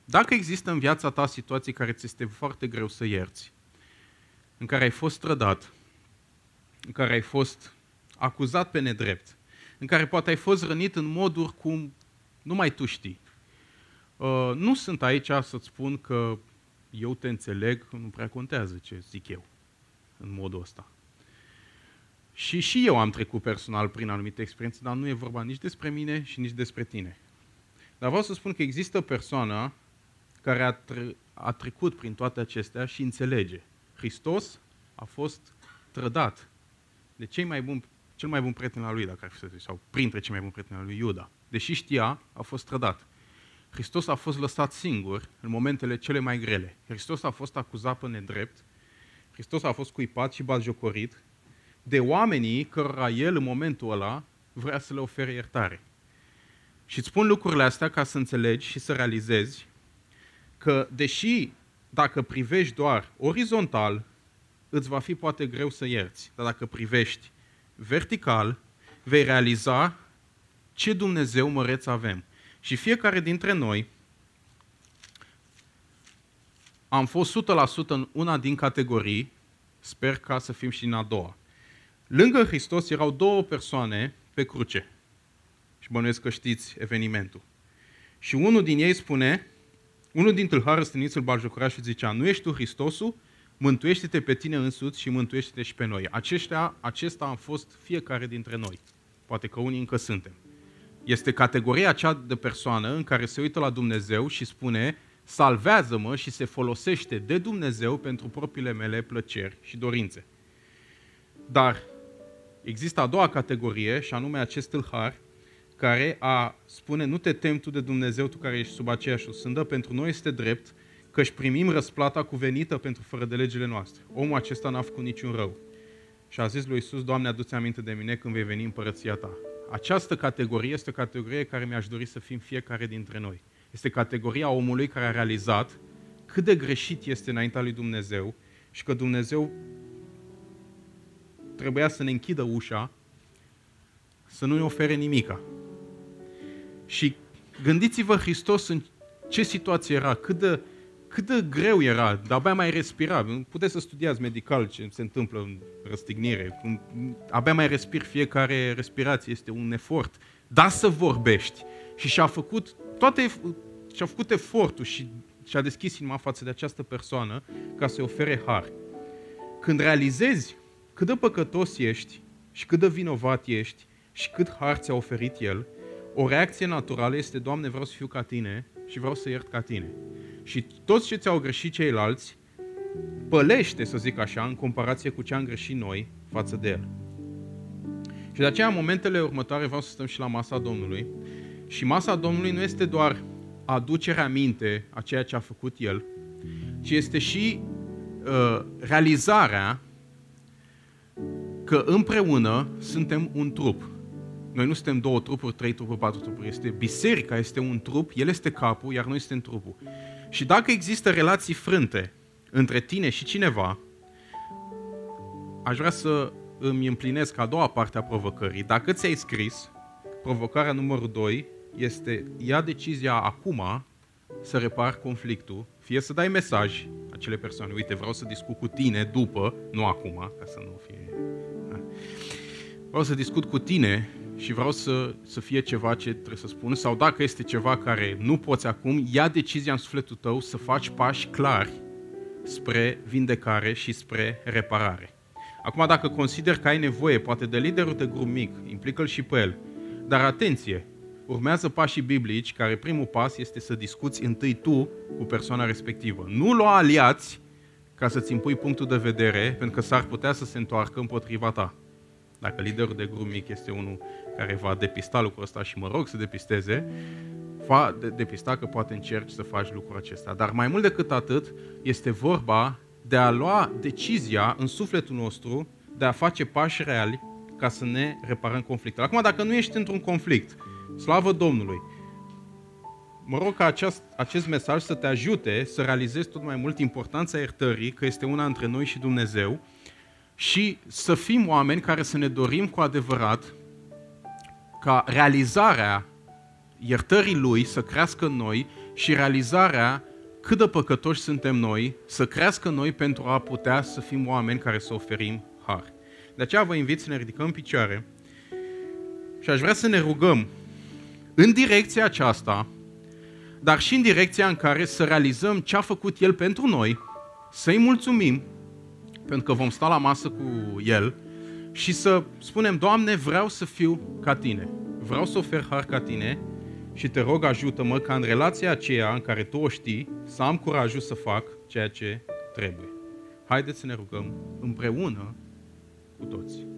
dacă există în viața ta situații care ți este foarte greu să ierți, în care ai fost trădat, în care ai fost acuzat pe nedrept, în care poate ai fost rănit în moduri cum numai tu știi. Uh, nu sunt aici să-ți spun că eu te înțeleg, nu prea contează ce zic eu în modul ăsta. Și și eu am trecut personal prin anumite experiențe, dar nu e vorba nici despre mine și nici despre tine. Dar vreau să spun că există o persoană care a, tre- a trecut prin toate acestea și înțelege. Hristos a fost trădat de cei mai buni, cel mai bun prieten al lui, dacă ar fi să zic, sau printre cei mai buni prieteni al lui Iuda. Deși știa, a fost trădat. Hristos a fost lăsat singur în momentele cele mai grele. Hristos a fost acuzat pe nedrept, Hristos a fost cuipat și batjocorit de oamenii cărora el în momentul ăla vrea să le ofere iertare. Și îți spun lucrurile astea ca să înțelegi și să realizezi că, deși dacă privești doar orizontal, îți va fi poate greu să ierți. Dar dacă privești vertical, vei realiza ce Dumnezeu măreț avem. Și fiecare dintre noi am fost 100% în una din categorii, sper ca să fim și în a doua. Lângă Hristos erau două persoane pe cruce. Și bănuiesc că știți evenimentul. Și unul din ei spune, unul din tâlhară stâniți îl baljocura și zicea, nu ești tu Hristosul? Mântuiește-te pe tine însuți și mântuiește-te și pe noi. Aceștia, acesta am fost fiecare dintre noi. Poate că unii încă suntem. Este categoria acea de persoană în care se uită la Dumnezeu și spune, salvează-mă și se folosește de Dumnezeu pentru propriile mele plăceri și dorințe. Dar există a doua categorie, și anume acest tâlhar, care a spune, nu te temi tu de Dumnezeu, tu care ești sub aceeași sândă, pentru noi este drept că își primim răsplata cuvenită pentru fără de legile noastre. Omul acesta n-a făcut niciun rău. Și a zis lui Iisus, Doamne, adu-ți aminte de mine când vei veni în părăția ta. Această categorie este o categorie care mi-aș dori să fim fiecare dintre noi. Este categoria omului care a realizat cât de greșit este înaintea lui Dumnezeu și că Dumnezeu trebuia să ne închidă ușa, să nu ne ofere nimica. Și gândiți-vă Hristos în ce situație era, cât de, cât de greu era, dar abia mai respira. Puteți să studiați medical ce se întâmplă în răstignire. Abia mai respir, fiecare respirație este un efort. Da să vorbești. Și și-a făcut toate, și-a făcut efortul și și-a deschis inima față de această persoană ca să-i ofere har. Când realizezi cât de păcătos ești și cât de vinovat ești și cât har ți-a oferit El, o reacție naturală este, Doamne, vreau să fiu ca Tine și vreau să iert ca Tine. Și toți ce ți-au greșit ceilalți, pălește, să zic așa, în comparație cu ce am greșit noi față de El. Și de aceea, în momentele următoare, vreau să stăm și la masa Domnului. Și masa Domnului nu este doar aducerea minte a ceea ce a făcut El, ci este și uh, realizarea că împreună suntem un trup. Noi nu suntem două trupuri, trei trupuri, patru trupuri. Este biserica, este un trup, el este capul, iar noi suntem trupul. Și dacă există relații frânte între tine și cineva, aș vrea să îmi împlinesc a doua parte a provocării. Dacă ți-ai scris, provocarea numărul 2 este ia decizia acum să repar conflictul, fie să dai mesaj acele persoane, uite, vreau să discut cu tine după, nu acum, ca să nu fie... Da. Vreau să discut cu tine și vreau să, să fie ceva ce trebuie să spun, sau dacă este ceva care nu poți acum, ia decizia în sufletul tău să faci pași clari spre vindecare și spre reparare. Acum, dacă consider că ai nevoie, poate de liderul de grup mic, implică-l și pe el. Dar atenție, urmează pașii biblici, care primul pas este să discuți întâi tu cu persoana respectivă. Nu lua aliați ca să-ți impui punctul de vedere, pentru că s-ar putea să se întoarcă împotriva ta. Dacă liderul de grup mic este unul care va depista lucrul ăsta și mă rog să depisteze, va depista că poate încerci să faci lucrul acesta. Dar mai mult decât atât, este vorba de a lua decizia în sufletul nostru de a face pași reali ca să ne reparăm conflictul. Acum, dacă nu ești într-un conflict, slavă Domnului, mă rog ca acest, acest mesaj să te ajute să realizezi tot mai mult importanța iertării, că este una între noi și Dumnezeu, și să fim oameni care să ne dorim cu adevărat ca realizarea iertării Lui să crească în noi și realizarea cât de păcătoși suntem noi să crească în noi pentru a putea să fim oameni care să oferim har. De aceea vă invit să ne ridicăm în picioare și aș vrea să ne rugăm în direcția aceasta, dar și în direcția în care să realizăm ce a făcut El pentru noi, să-i mulțumim, pentru că vom sta la masă cu El și să spunem, Doamne, vreau să fiu ca Tine, vreau să ofer har ca Tine și te rog ajută-mă ca în relația aceea în care Tu o știi, să am curajul să fac ceea ce trebuie. Haideți să ne rugăm împreună cu toți.